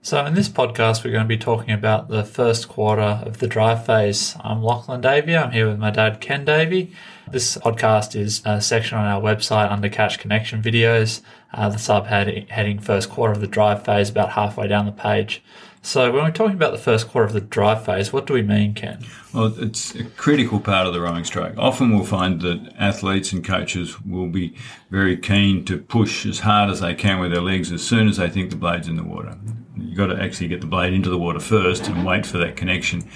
So, in this podcast, we're going to be talking about the first quarter of the drive phase. I'm Lachlan Davey. I'm here with my dad, Ken Davey. This podcast is a section on our website under Catch Connection videos. Uh, the subheading heading first quarter of the drive phase, about halfway down the page. So, when we're talking about the first quarter of the drive phase, what do we mean, Ken? Well, it's a critical part of the rowing stroke. Often we'll find that athletes and coaches will be very keen to push as hard as they can with their legs as soon as they think the blade's in the water you've got to actually get the blade into the water first and wait for that connection.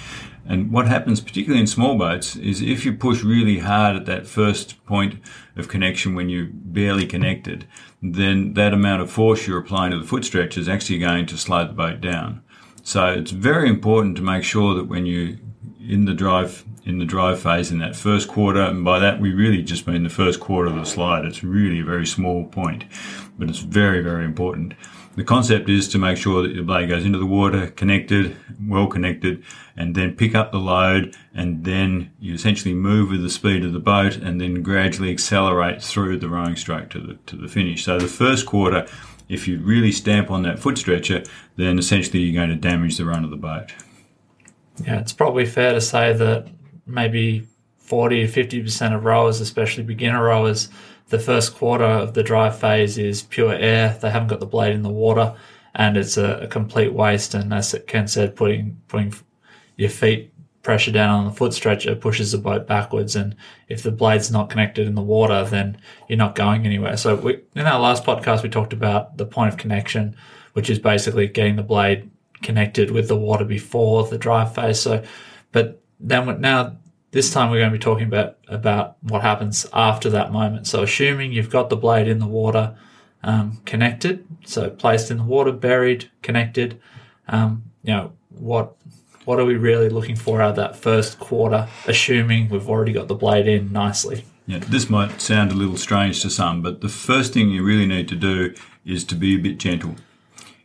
And what happens, particularly in small boats, is if you push really hard at that first point of connection when you're barely connected, then that amount of force you're applying to the foot stretch is actually going to slow the boat down. So it's very important to make sure that when you're in the drive in the drive phase in that first quarter, and by that we really just mean the first quarter of the slide. It's really a very small point, but it's very very important the concept is to make sure that your blade goes into the water, connected, well connected, and then pick up the load, and then you essentially move with the speed of the boat, and then gradually accelerate through the rowing stroke to the to the finish. So the first quarter, if you really stamp on that foot stretcher, then essentially you're going to damage the run of the boat. Yeah, it's probably fair to say that maybe 40 to 50 percent of rowers, especially beginner rowers the first quarter of the drive phase is pure air. They haven't got the blade in the water, and it's a, a complete waste. And as Ken said, putting putting your feet pressure down on the foot stretcher pushes the boat backwards. And if the blade's not connected in the water, then you're not going anywhere. So we, in our last podcast, we talked about the point of connection, which is basically getting the blade connected with the water before the drive phase. So, but then now this time we're going to be talking about, about what happens after that moment. So assuming you've got the blade in the water, um, connected, so placed in the water, buried, connected, um, you know, what, what are we really looking for out of that first quarter, assuming we've already got the blade in nicely? Yeah, this might sound a little strange to some, but the first thing you really need to do is to be a bit gentle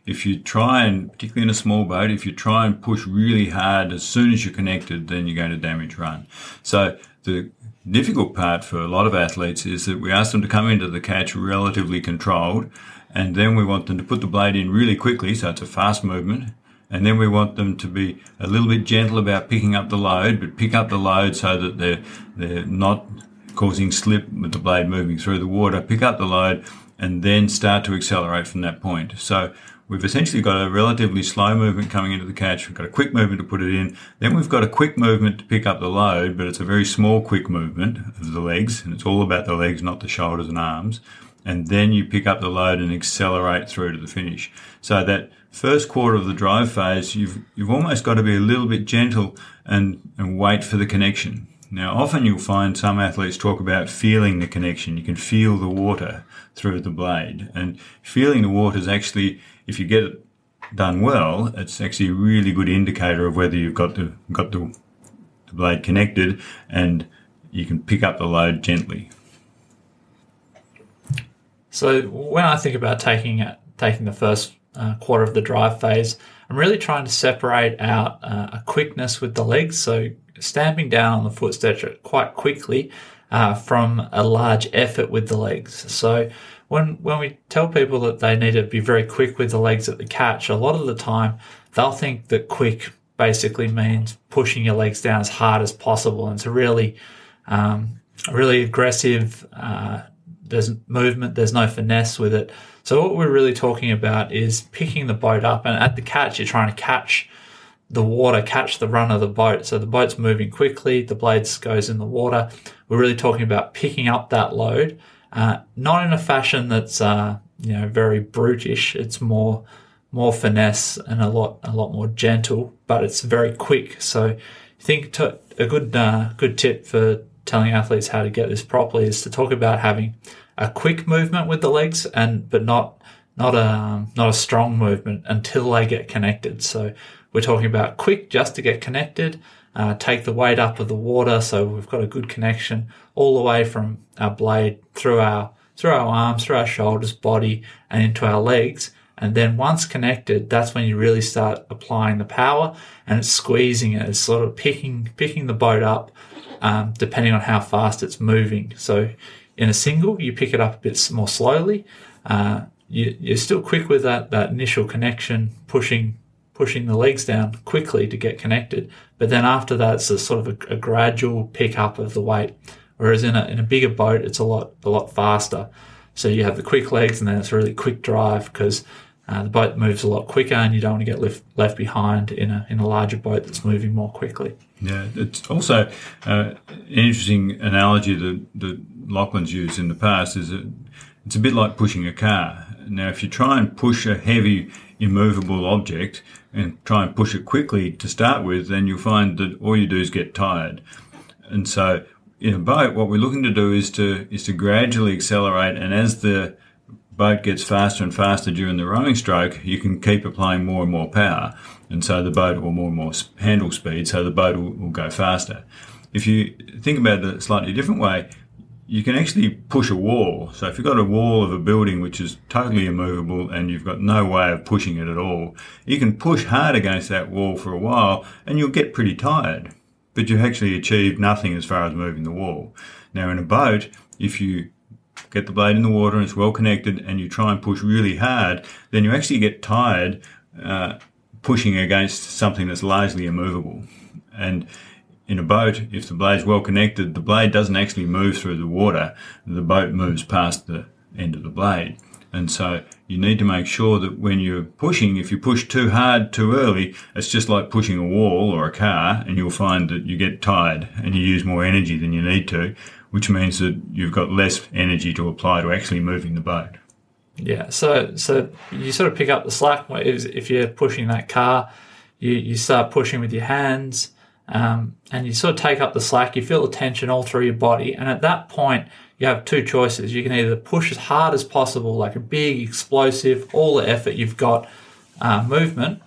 if you try and, particularly in a small boat, if you try and push really hard as soon as you're connected, then you're going to damage run. So the difficult part for a lot of athletes is that we ask them to come into the catch relatively controlled, and then we want them to put the blade in really quickly, so it's a fast movement. And then we want them to be a little bit gentle about picking up the load, but pick up the load so that they're they're not causing slip with the blade moving through the water. Pick up the load and then start to accelerate from that point. So We've essentially got a relatively slow movement coming into the catch. We've got a quick movement to put it in. Then we've got a quick movement to pick up the load, but it's a very small quick movement of the legs, and it's all about the legs, not the shoulders and arms. And then you pick up the load and accelerate through to the finish. So that first quarter of the drive phase, you've you've almost got to be a little bit gentle and, and wait for the connection. Now, often you'll find some athletes talk about feeling the connection. You can feel the water through the blade, and feeling the water is actually if you get it done well, it's actually a really good indicator of whether you've got the got the, the blade connected and you can pick up the load gently. So when I think about taking taking the first uh, quarter of the drive phase, I'm really trying to separate out uh, a quickness with the legs. So stamping down on the foot stretcher quite quickly uh, from a large effort with the legs. So when when we tell people that they need to be very quick with the legs at the catch, a lot of the time they'll think that quick basically means pushing your legs down as hard as possible, and it's a really um, really aggressive. Uh, there's movement, there's no finesse with it. So what we're really talking about is picking the boat up, and at the catch, you're trying to catch the water, catch the run of the boat. So the boat's moving quickly, the blades goes in the water. We're really talking about picking up that load uh, not in a fashion that's uh, you know very brutish. It's more more finesse and a lot a lot more gentle, but it's very quick. So I think to, a good uh, good tip for telling athletes how to get this properly is to talk about having a quick movement with the legs and but not not a not a strong movement until they get connected. So we're talking about quick just to get connected uh, take the weight up of the water so we've got a good connection all the way from our blade through our through our arms, through our shoulders, body, and into our legs. And then once connected, that's when you really start applying the power and it's squeezing it. It's sort of picking picking the boat up, um, depending on how fast it's moving. So in a single, you pick it up a bit more slowly. Uh, you, you're still quick with that, that initial connection, pushing pushing the legs down quickly to get connected. But then after that, it's a sort of a, a gradual pickup of the weight. Whereas in a, in a bigger boat, it's a lot a lot faster. So you have the quick legs, and then it's really quick drive because uh, the boat moves a lot quicker, and you don't want to get left left behind in a in a larger boat that's moving more quickly. Yeah, it's also uh, an interesting analogy that that Lachlan's used in the past. Is that it's a bit like pushing a car. Now, if you try and push a heavy immovable object and try and push it quickly to start with, then you'll find that all you do is get tired. And so in a boat, what we're looking to do is to is to gradually accelerate, and as the boat gets faster and faster during the rowing stroke, you can keep applying more and more power, and so the boat will more and more handle speed, so the boat will, will go faster. If you think about it a slightly different way, you can actually push a wall. So if you've got a wall of a building which is totally immovable and you've got no way of pushing it at all, you can push hard against that wall for a while and you'll get pretty tired but you've actually achieve nothing as far as moving the wall. Now, in a boat, if you get the blade in the water and it's well connected and you try and push really hard, then you actually get tired uh, pushing against something that's largely immovable. And in a boat, if the blade's well connected, the blade doesn't actually move through the water. The boat moves past the end of the blade. And so you need to make sure that when you're pushing, if you push too hard too early, it's just like pushing a wall or a car and you'll find that you get tired and you use more energy than you need to, which means that you've got less energy to apply to actually moving the boat. Yeah, so so you sort of pick up the slack if you're pushing that car, you, you start pushing with your hands, um, and you sort of take up the slack. You feel the tension all through your body, and at that point, you have two choices. You can either push as hard as possible, like a big explosive, all the effort you've got, uh, movement,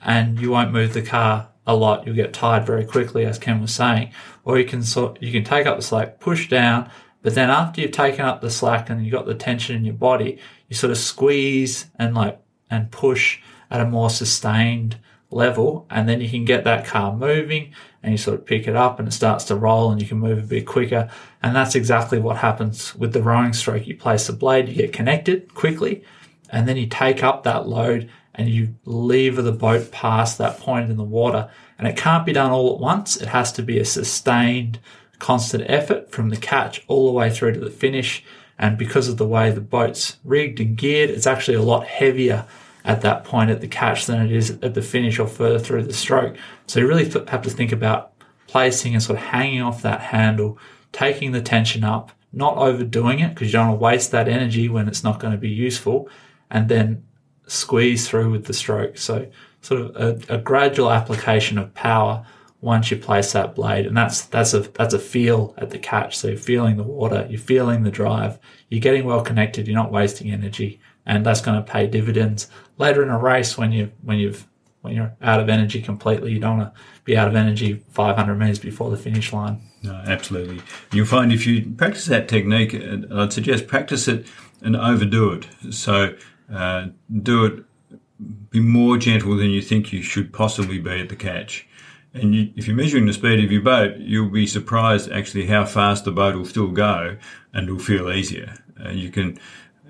and you won't move the car a lot. You'll get tired very quickly, as Ken was saying. Or you can sort, you can take up the slack, push down, but then after you've taken up the slack and you've got the tension in your body, you sort of squeeze and like and push at a more sustained level, and then you can get that car moving and you sort of pick it up and it starts to roll and you can move a bit quicker. And that's exactly what happens with the rowing stroke. You place the blade, you get connected quickly, and then you take up that load and you lever the boat past that point in the water. And it can't be done all at once. It has to be a sustained, constant effort from the catch all the way through to the finish. And because of the way the boat's rigged and geared, it's actually a lot heavier at that point at the catch than it is at the finish or further through the stroke. So you really have to think about placing and sort of hanging off that handle, taking the tension up, not overdoing it because you don't want to waste that energy when it's not going to be useful, and then squeeze through with the stroke. So sort of a, a gradual application of power once you place that blade, and that's that's a that's a feel at the catch. So you're feeling the water, you're feeling the drive, you're getting well connected, you're not wasting energy, and that's going to pay dividends later in a race when you when you've when you're out of energy completely. You don't want to be out of energy 500 meters before the finish line. No, absolutely. You'll find if you practice that technique, I'd suggest practice it and overdo it. So uh, do it, be more gentle than you think you should possibly be at the catch. And you, if you're measuring the speed of your boat, you'll be surprised actually how fast the boat will still go and it'll feel easier. Uh, you can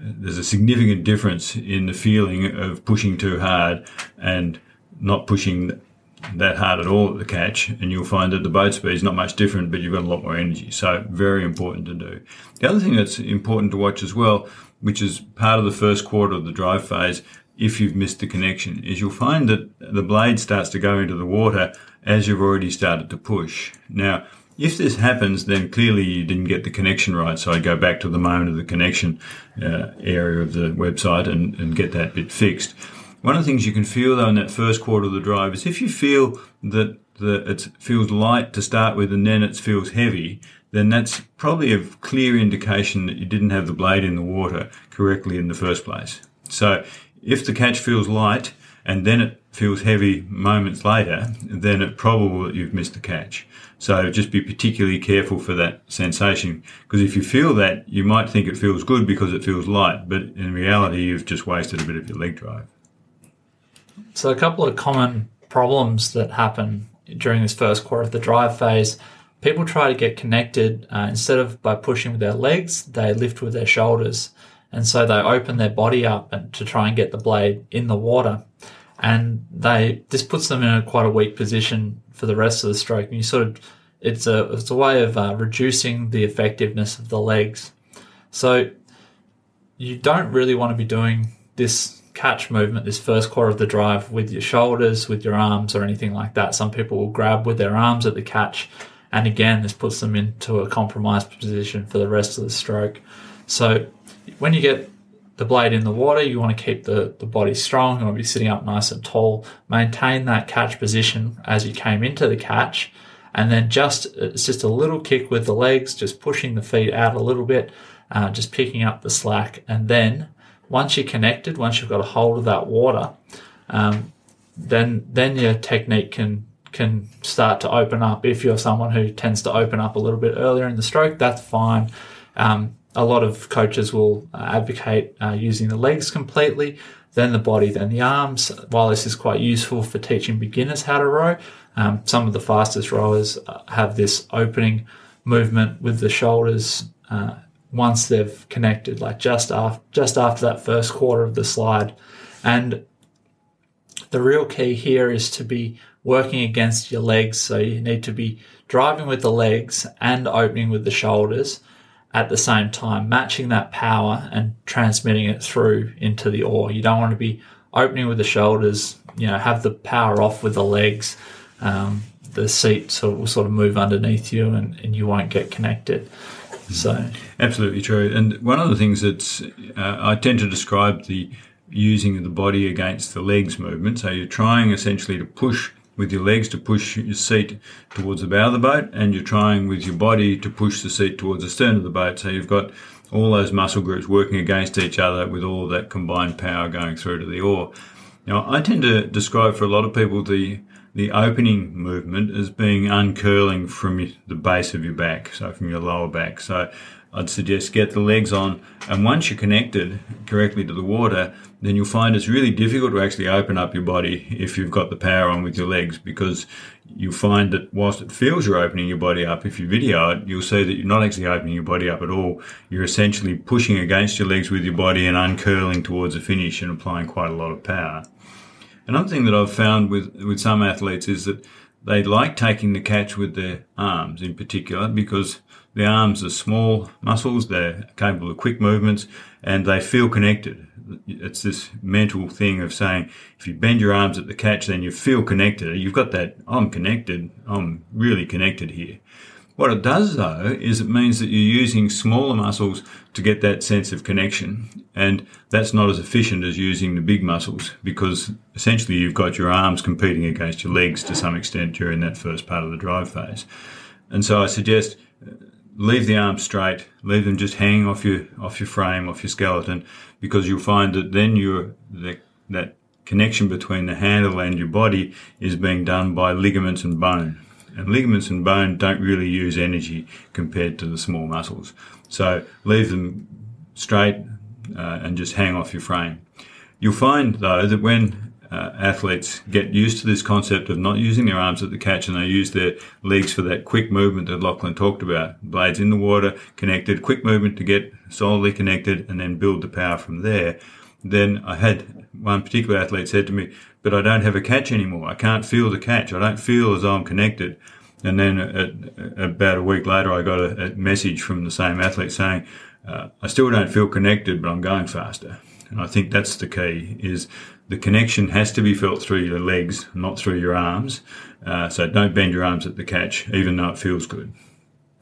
there's a significant difference in the feeling of pushing too hard and not pushing that hard at all at the catch, and you'll find that the boat speed is not much different, but you've got a lot more energy. So very important to do. The other thing that's important to watch as well, which is part of the first quarter of the drive phase, if you've missed the connection, is you'll find that the blade starts to go into the water as you've already started to push. Now, if this happens, then clearly you didn't get the connection right. So I go back to the moment of the connection uh, area of the website and, and get that bit fixed. One of the things you can feel though in that first quarter of the drive is if you feel that the, it feels light to start with and then it feels heavy, then that's probably a clear indication that you didn't have the blade in the water correctly in the first place. So if the catch feels light and then it feels heavy moments later, then it's probable that you've missed the catch. So just be particularly careful for that sensation because if you feel that, you might think it feels good because it feels light, but in reality, you've just wasted a bit of your leg drive. So, a couple of common problems that happen during this first quarter of the drive phase people try to get connected uh, instead of by pushing with their legs, they lift with their shoulders. And so they open their body up and to try and get the blade in the water. And they, this puts them in a quite a weak position for the rest of the stroke. And you sort of, it's a, it's a way of uh, reducing the effectiveness of the legs. So you don't really want to be doing this catch movement, this first quarter of the drive with your shoulders, with your arms, or anything like that. Some people will grab with their arms at the catch, and again, this puts them into a compromised position for the rest of the stroke. So, when you get the blade in the water, you want to keep the, the body strong, you want to be sitting up nice and tall, maintain that catch position as you came into the catch, and then just it's just a little kick with the legs, just pushing the feet out a little bit, uh, just picking up the slack, and then once you're connected, once you've got a hold of that water, um, then then your technique can can start to open up. If you're someone who tends to open up a little bit earlier in the stroke, that's fine. Um, a lot of coaches will uh, advocate uh, using the legs completely, then the body, then the arms. While this is quite useful for teaching beginners how to row, um, some of the fastest rowers uh, have this opening movement with the shoulders uh, once they've connected, like just after just after that first quarter of the slide. And the real key here is to be working against your legs. So you need to be driving with the legs and opening with the shoulders at the same time, matching that power and transmitting it through into the oar. You don't want to be opening with the shoulders, you know, have the power off with the legs. Um, the seat sort of will sort of move underneath you and, and you won't get connected. So absolutely true. And one of the things that's uh, I tend to describe the using of the body against the legs movement. So you're trying essentially to push with your legs to push your seat towards the bow of the boat, and you're trying with your body to push the seat towards the stern of the boat. So you've got all those muscle groups working against each other with all of that combined power going through to the oar. Now, I tend to describe for a lot of people the the opening movement as being uncurling from the base of your back, so from your lower back. So I'd suggest get the legs on, and once you're connected correctly to the water, then you'll find it's really difficult to actually open up your body if you've got the power on with your legs because you'll find that whilst it feels you're opening your body up, if you video it, you'll see that you're not actually opening your body up at all. You're essentially pushing against your legs with your body and uncurling towards the finish and applying quite a lot of power. Another thing that I've found with, with some athletes is that they like taking the catch with their arms in particular because the arms are small muscles, they're capable of quick movements, and they feel connected. It's this mental thing of saying, if you bend your arms at the catch, then you feel connected. You've got that, I'm connected, I'm really connected here. What it does though is it means that you're using smaller muscles to get that sense of connection. And that's not as efficient as using the big muscles because essentially you've got your arms competing against your legs to some extent during that first part of the drive phase. And so I suggest leave the arms straight, leave them just hanging off your, off your frame, off your skeleton, because you'll find that then you're, that, that connection between the handle and your body is being done by ligaments and bone. And ligaments and bone don't really use energy compared to the small muscles. So leave them straight uh, and just hang off your frame. You'll find though that when uh, athletes get used to this concept of not using their arms at the catch and they use their legs for that quick movement that Lachlan talked about. Blades in the water, connected, quick movement to get solidly connected and then build the power from there. Then I had one particular athlete said to me, but I don't have a catch anymore. I can't feel the catch. I don't feel as though I'm connected. And then at, about a week later, I got a, a message from the same athlete saying, uh, I still don't feel connected, but I'm going faster. And I think that's the key is the connection has to be felt through your legs, not through your arms. Uh, so don't bend your arms at the catch, even though it feels good.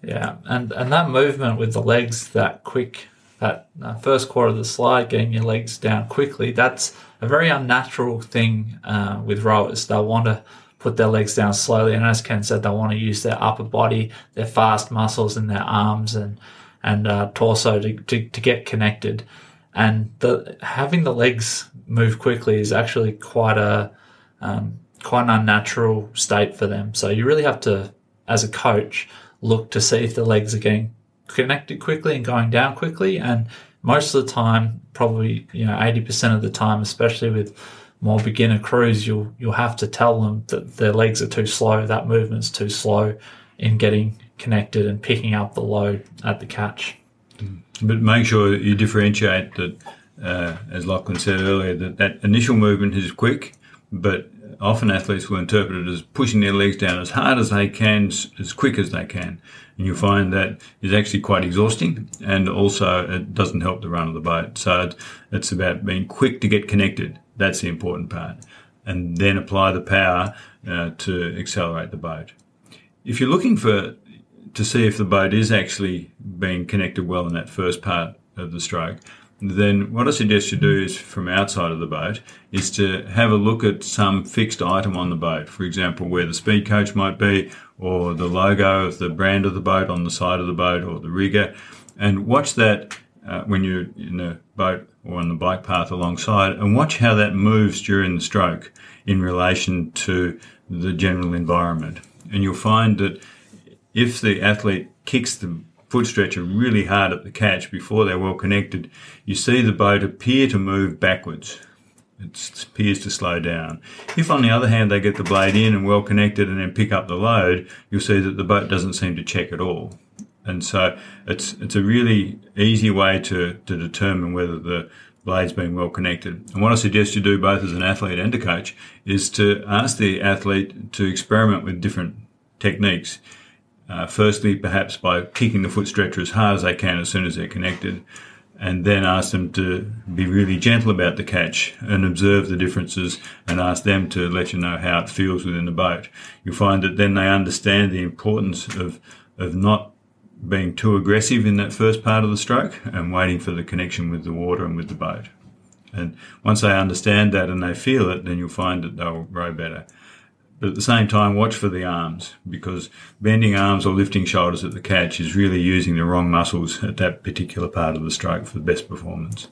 Yeah, and, and that movement with the legs, that quick, that uh, first quarter of the slide, getting your legs down quickly, that's a very unnatural thing uh, with rowers. They'll want to put their legs down slowly, and as Ken said, they want to use their upper body, their fast muscles in their arms and and uh, torso to, to, to get connected. And the, having the legs move quickly is actually quite a um, quite an unnatural state for them. So you really have to, as a coach, look to see if the legs are getting connected quickly and going down quickly. And most of the time, probably you know eighty percent of the time, especially with more beginner crews, you'll you'll have to tell them that their legs are too slow, that movement's too slow in getting connected and picking up the load at the catch. But make sure you differentiate that, uh, as Lachlan said earlier, that that initial movement is quick, but often athletes will interpret it as pushing their legs down as hard as they can, as quick as they can. And you'll find that is actually quite exhausting and also it doesn't help the run of the boat. So it's about being quick to get connected. That's the important part. And then apply the power uh, to accelerate the boat. If you're looking for to see if the boat is actually being connected well in that first part of the stroke, then what I suggest you do is from outside of the boat is to have a look at some fixed item on the boat. For example, where the speed coach might be, or the logo of the brand of the boat on the side of the boat, or the rigger, and watch that uh, when you're in a boat or on the bike path alongside, and watch how that moves during the stroke in relation to the general environment. And you'll find that if the athlete kicks the foot stretcher really hard at the catch before they're well connected, you see the boat appear to move backwards. It appears to slow down. If, on the other hand, they get the blade in and well connected and then pick up the load, you'll see that the boat doesn't seem to check at all. And so it's it's a really easy way to, to determine whether the blade's been well connected. And what I suggest you do both as an athlete and a coach is to ask the athlete to experiment with different techniques. Uh, firstly, perhaps by kicking the foot stretcher as hard as they can as soon as they're connected, and then ask them to be really gentle about the catch and observe the differences and ask them to let you know how it feels within the boat. You'll find that then they understand the importance of, of not being too aggressive in that first part of the stroke and waiting for the connection with the water and with the boat. And once they understand that and they feel it, then you'll find that they'll row better. But at the same time, watch for the arms because bending arms or lifting shoulders at the catch is really using the wrong muscles at that particular part of the stroke for the best performance.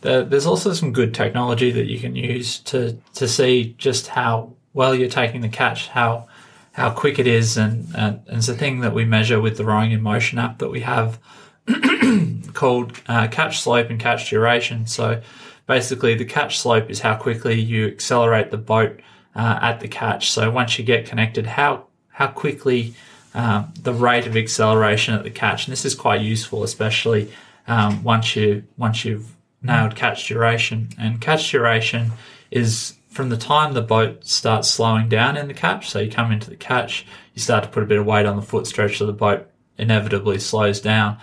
There's also some good technology that you can use to, to see just how well you're taking the catch, how how quick it is, and, and, it's a thing that we measure with the Rowing in Motion app that we have called uh, catch slope and catch duration. So basically, the catch slope is how quickly you accelerate the boat uh, at the catch. So once you get connected, how how quickly um, the rate of acceleration at the catch, and this is quite useful, especially um, once you once you've nailed catch duration. And catch duration is from the time the boat starts slowing down in the catch. So you come into the catch, you start to put a bit of weight on the foot stretch, so the boat inevitably slows down.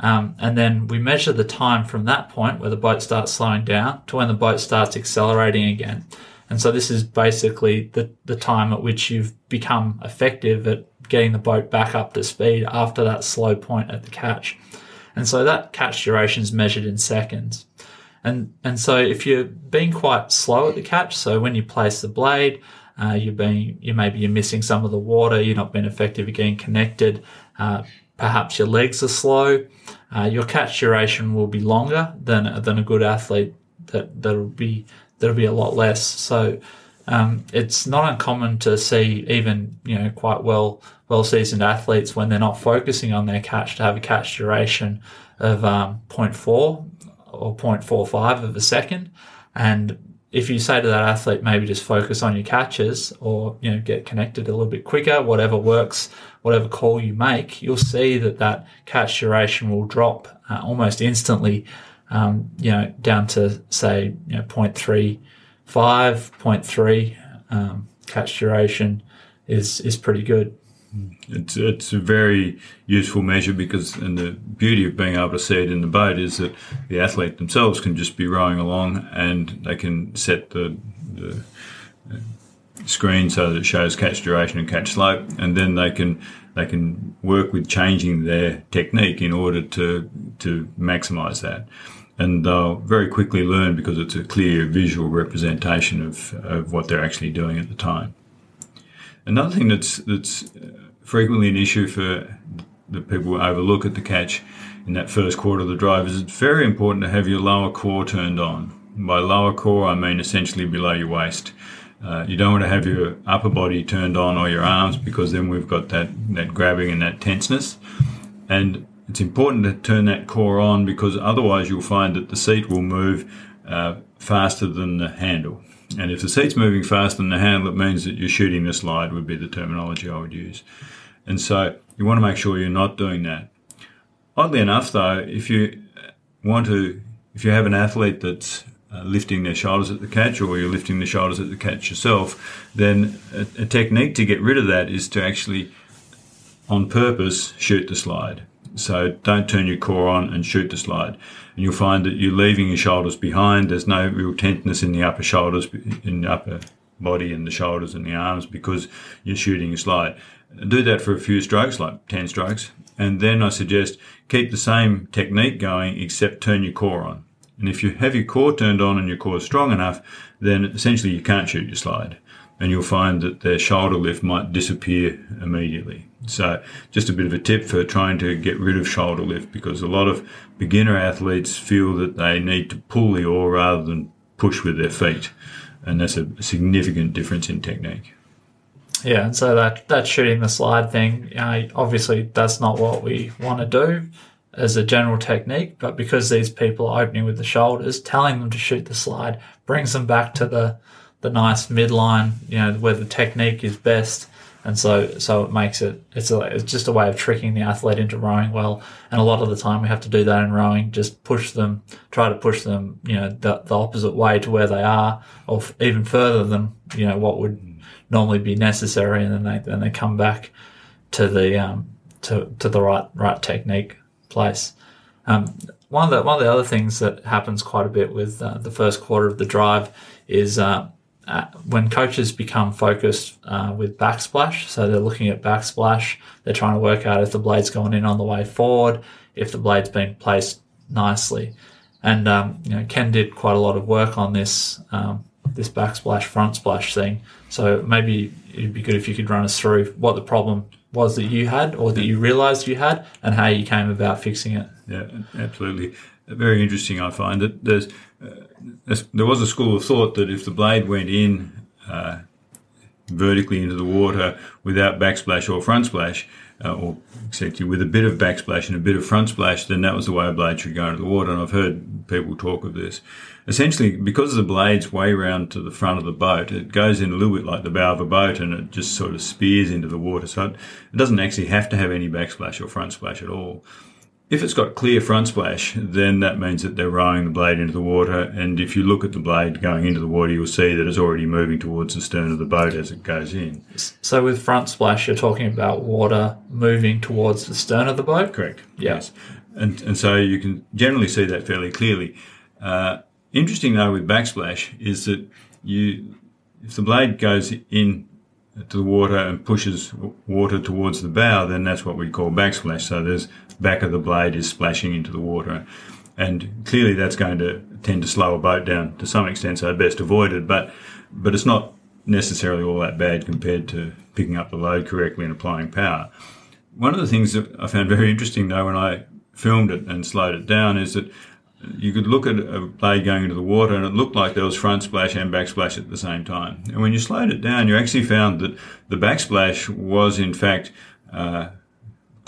Um, and then we measure the time from that point where the boat starts slowing down to when the boat starts accelerating again. And so this is basically the, the time at which you've become effective at getting the boat back up to speed after that slow point at the catch. And so that catch duration is measured in seconds. And, and so if you're being quite slow at the catch, so when you place the blade, uh, you're being, you maybe you're missing some of the water, you're not being effective at getting connected, uh, perhaps your legs are slow, uh, your catch duration will be longer than, than a good athlete that, that'll be there'll be a lot less. So um, it's not uncommon to see even you know quite well well seasoned athletes when they're not focusing on their catch to have a catch duration of um, 0.4 or 0.45 of a second. And if you say to that athlete, maybe just focus on your catches or, you know, get connected a little bit quicker, whatever works, whatever call you make, you'll see that that catch duration will drop uh, almost instantly um, you know, down to say, you know, 0.35, 0.3 um, catch duration is, is pretty good. It's, it's a very useful measure because, and the beauty of being able to see it in the boat is that the athlete themselves can just be rowing along and they can set the, the uh, screen so that it shows catch duration and catch slope, and then they can they can work with changing their technique in order to to maximise that and they'll very quickly learn because it's a clear visual representation of, of what they're actually doing at the time. Another thing that's that's frequently an issue for the people who overlook at the catch in that first quarter of the drive is it's very important to have your lower core turned on. By lower core, I mean essentially below your waist. Uh, you don't want to have your upper body turned on or your arms because then we've got that, that grabbing and that tenseness. And it's important to turn that core on because otherwise you'll find that the seat will move uh, faster than the handle. And if the seat's moving faster than the handle, it means that you're shooting the slide, would be the terminology I would use. And so you want to make sure you're not doing that. oddly enough, though, if you want to, if you have an athlete that's uh, lifting their shoulders at the catch or you're lifting the shoulders at the catch yourself, then a, a technique to get rid of that is to actually, on purpose, shoot the slide. So don't turn your core on and shoot the slide. And you'll find that you're leaving your shoulders behind. There's no real tenseness in the upper shoulders, in the upper body and the shoulders and the arms because you're shooting a slide. Do that for a few strokes, like 10 strokes. And then I suggest keep the same technique going except turn your core on. And if you have your core turned on and your core is strong enough, then essentially you can't shoot your slide. And you'll find that their shoulder lift might disappear immediately. So just a bit of a tip for trying to get rid of shoulder lift because a lot of beginner athletes feel that they need to pull the oar rather than push with their feet. And that's a significant difference in technique. Yeah, and so that that shooting the slide thing, uh, obviously that's not what we want to do as a general technique, but because these people are opening with the shoulders, telling them to shoot the slide brings them back to the the nice midline, you know, where the technique is best. And so, so it makes it, it's, a, it's just a way of tricking the athlete into rowing well. And a lot of the time we have to do that in rowing, just push them, try to push them, you know, the, the opposite way to where they are or f- even further than, you know, what would normally be necessary. And then they, then they come back to the, um, to, to the right, right technique place. Um, one of the one of the other things that happens quite a bit with uh, the first quarter of the drive is uh, uh, when coaches become focused uh, with backsplash. So they're looking at backsplash. They're trying to work out if the blade's going in on the way forward, if the blade's been placed nicely. And um, you know, Ken did quite a lot of work on this um, this backsplash front splash thing. So maybe it'd be good if you could run us through what the problem was that you had or that you realized you had and how you came about fixing it. Yeah, absolutely. Very interesting, I find that there's, uh, there was a school of thought that if the blade went in uh, vertically into the water without backsplash or front splash, uh, or exactly with a bit of backsplash and a bit of front splash, then that was the way a blade should go into the water. And I've heard people talk of this. Essentially, because the blade's way round to the front of the boat, it goes in a little bit like the bow of a boat and it just sort of spears into the water. So it, it doesn't actually have to have any backsplash or front splash at all. If it's got clear front splash, then that means that they're rowing the blade into the water. And if you look at the blade going into the water, you'll see that it's already moving towards the stern of the boat as it goes in. So with front splash, you're talking about water moving towards the stern of the boat? Correct. Yeah. Yes. And, and so you can generally see that fairly clearly. Uh, interesting though with backsplash is that you, if the blade goes in to the water and pushes water towards the bow, then that's what we call backsplash. So there's back of the blade is splashing into the water. And clearly that's going to tend to slow a boat down to some extent, so best avoided. But, but it's not necessarily all that bad compared to picking up the load correctly and applying power. One of the things that I found very interesting though when I filmed it and slowed it down is that you could look at a blade going into the water and it looked like there was front splash and backsplash at the same time. And when you slowed it down, you actually found that the backsplash was in fact uh,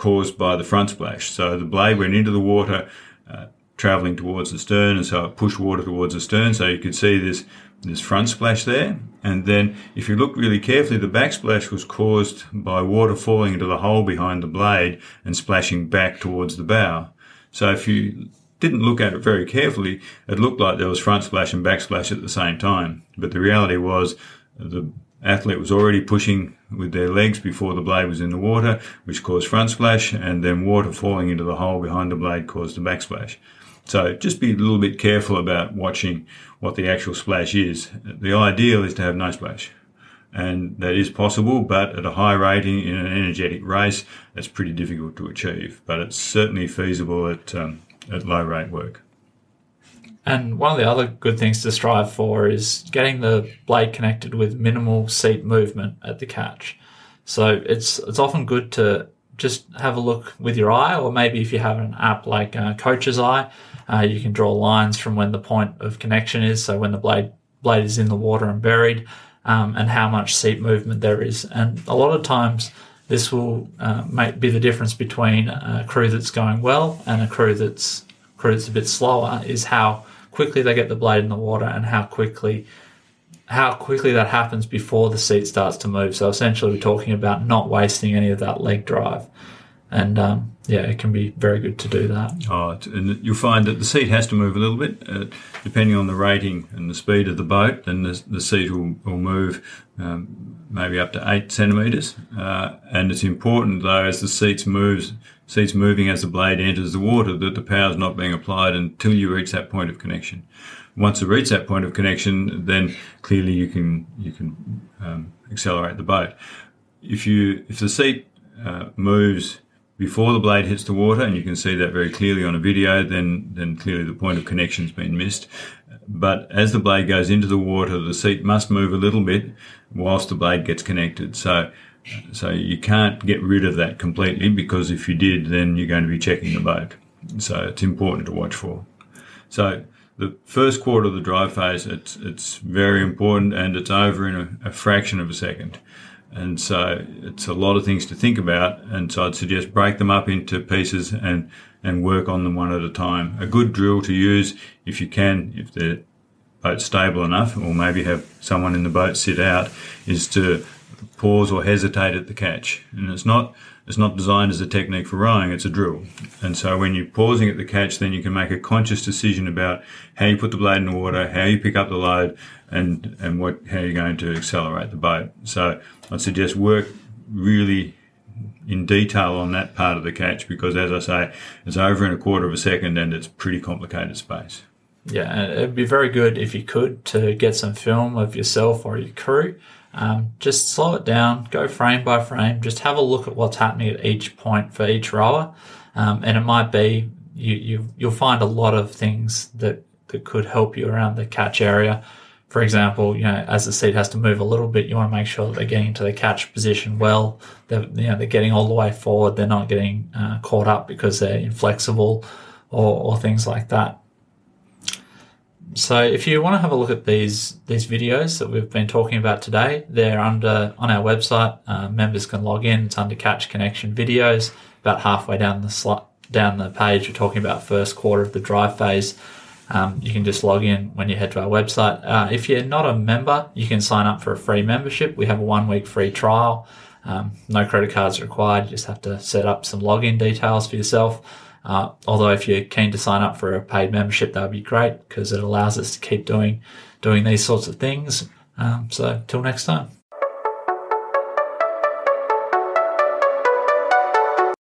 caused by the front splash. So the blade went into the water, uh, traveling towards the stern, and so it pushed water towards the stern. So you could see this this front splash there. And then if you look really carefully, the backsplash was caused by water falling into the hole behind the blade and splashing back towards the bow. So if you didn't look at it very carefully, it looked like there was front splash and backsplash at the same time. But the reality was the athlete was already pushing with their legs before the blade was in the water, which caused front splash, and then water falling into the hole behind the blade caused the backsplash. So just be a little bit careful about watching what the actual splash is. The ideal is to have no splash. And that is possible, but at a high rating in an energetic race, that's pretty difficult to achieve. But it's certainly feasible at um, at low rate work. And one of the other good things to strive for is getting the blade connected with minimal seat movement at the catch. So it's it's often good to just have a look with your eye, or maybe if you have an app like uh, Coach's Eye, uh, you can draw lines from when the point of connection is. So when the blade blade is in the water and buried, um, and how much seat movement there is. And a lot of times this will uh, make, be the difference between a crew that's going well and a crew that's crew that's a bit slower is how quickly they get the blade in the water and how quickly how quickly that happens before the seat starts to move. So essentially, we're talking about not wasting any of that leg drive. and um, yeah, it can be very good to do that. Oh, and you'll find that the seat has to move a little bit, uh, depending on the rating and the speed of the boat. Then the, the seat will, will move um, maybe up to eight centimeters, uh, and it's important though as the seats moves, seats moving as the blade enters the water, that the power is not being applied until you reach that point of connection. Once you reach that point of connection, then clearly you can you can um, accelerate the boat. If you if the seat uh, moves before the blade hits the water, and you can see that very clearly on a video, then, then clearly the point of connection's been missed. But as the blade goes into the water, the seat must move a little bit whilst the blade gets connected. So, so you can't get rid of that completely because if you did, then you're going to be checking the boat. So it's important to watch for. So the first quarter of the drive phase, it's, it's very important and it's over in a, a fraction of a second. And so it's a lot of things to think about. And so I'd suggest break them up into pieces and, and work on them one at a time. A good drill to use if you can, if the boat's stable enough, or maybe have someone in the boat sit out, is to pause or hesitate at the catch. And it's not, it's not designed as a technique for rowing, it's a drill. And so when you're pausing at the catch, then you can make a conscious decision about how you put the blade in the water, how you pick up the load, and, and what, how you're going to accelerate the boat. So I'd suggest work really in detail on that part of the catch because, as I say, it's over in a quarter of a second and it's pretty complicated space. Yeah, and it'd be very good if you could to get some film of yourself or your crew. Um, just slow it down, go frame by frame, just have a look at what's happening at each point for each rower. Um, and it might be you, you, you'll find a lot of things that, that could help you around the catch area for example, you know, as the seat has to move a little bit, you want to make sure that they're getting into the catch position well. They're, you know, they're getting all the way forward. They're not getting uh, caught up because they're inflexible or, or things like that. So if you want to have a look at these these videos that we've been talking about today, they're under on our website. Uh, members can log in. It's under Catch Connection videos. About halfway down the down the page, we're talking about first quarter of the drive phase. Um, you can just log in when you head to our website. Uh, if you're not a member, you can sign up for a free membership. We have a one week free trial. Um, no credit cards required. You just have to set up some login details for yourself. Uh, although if you're keen to sign up for a paid membership, that would be great because it allows us to keep doing doing these sorts of things. Um, so till next time.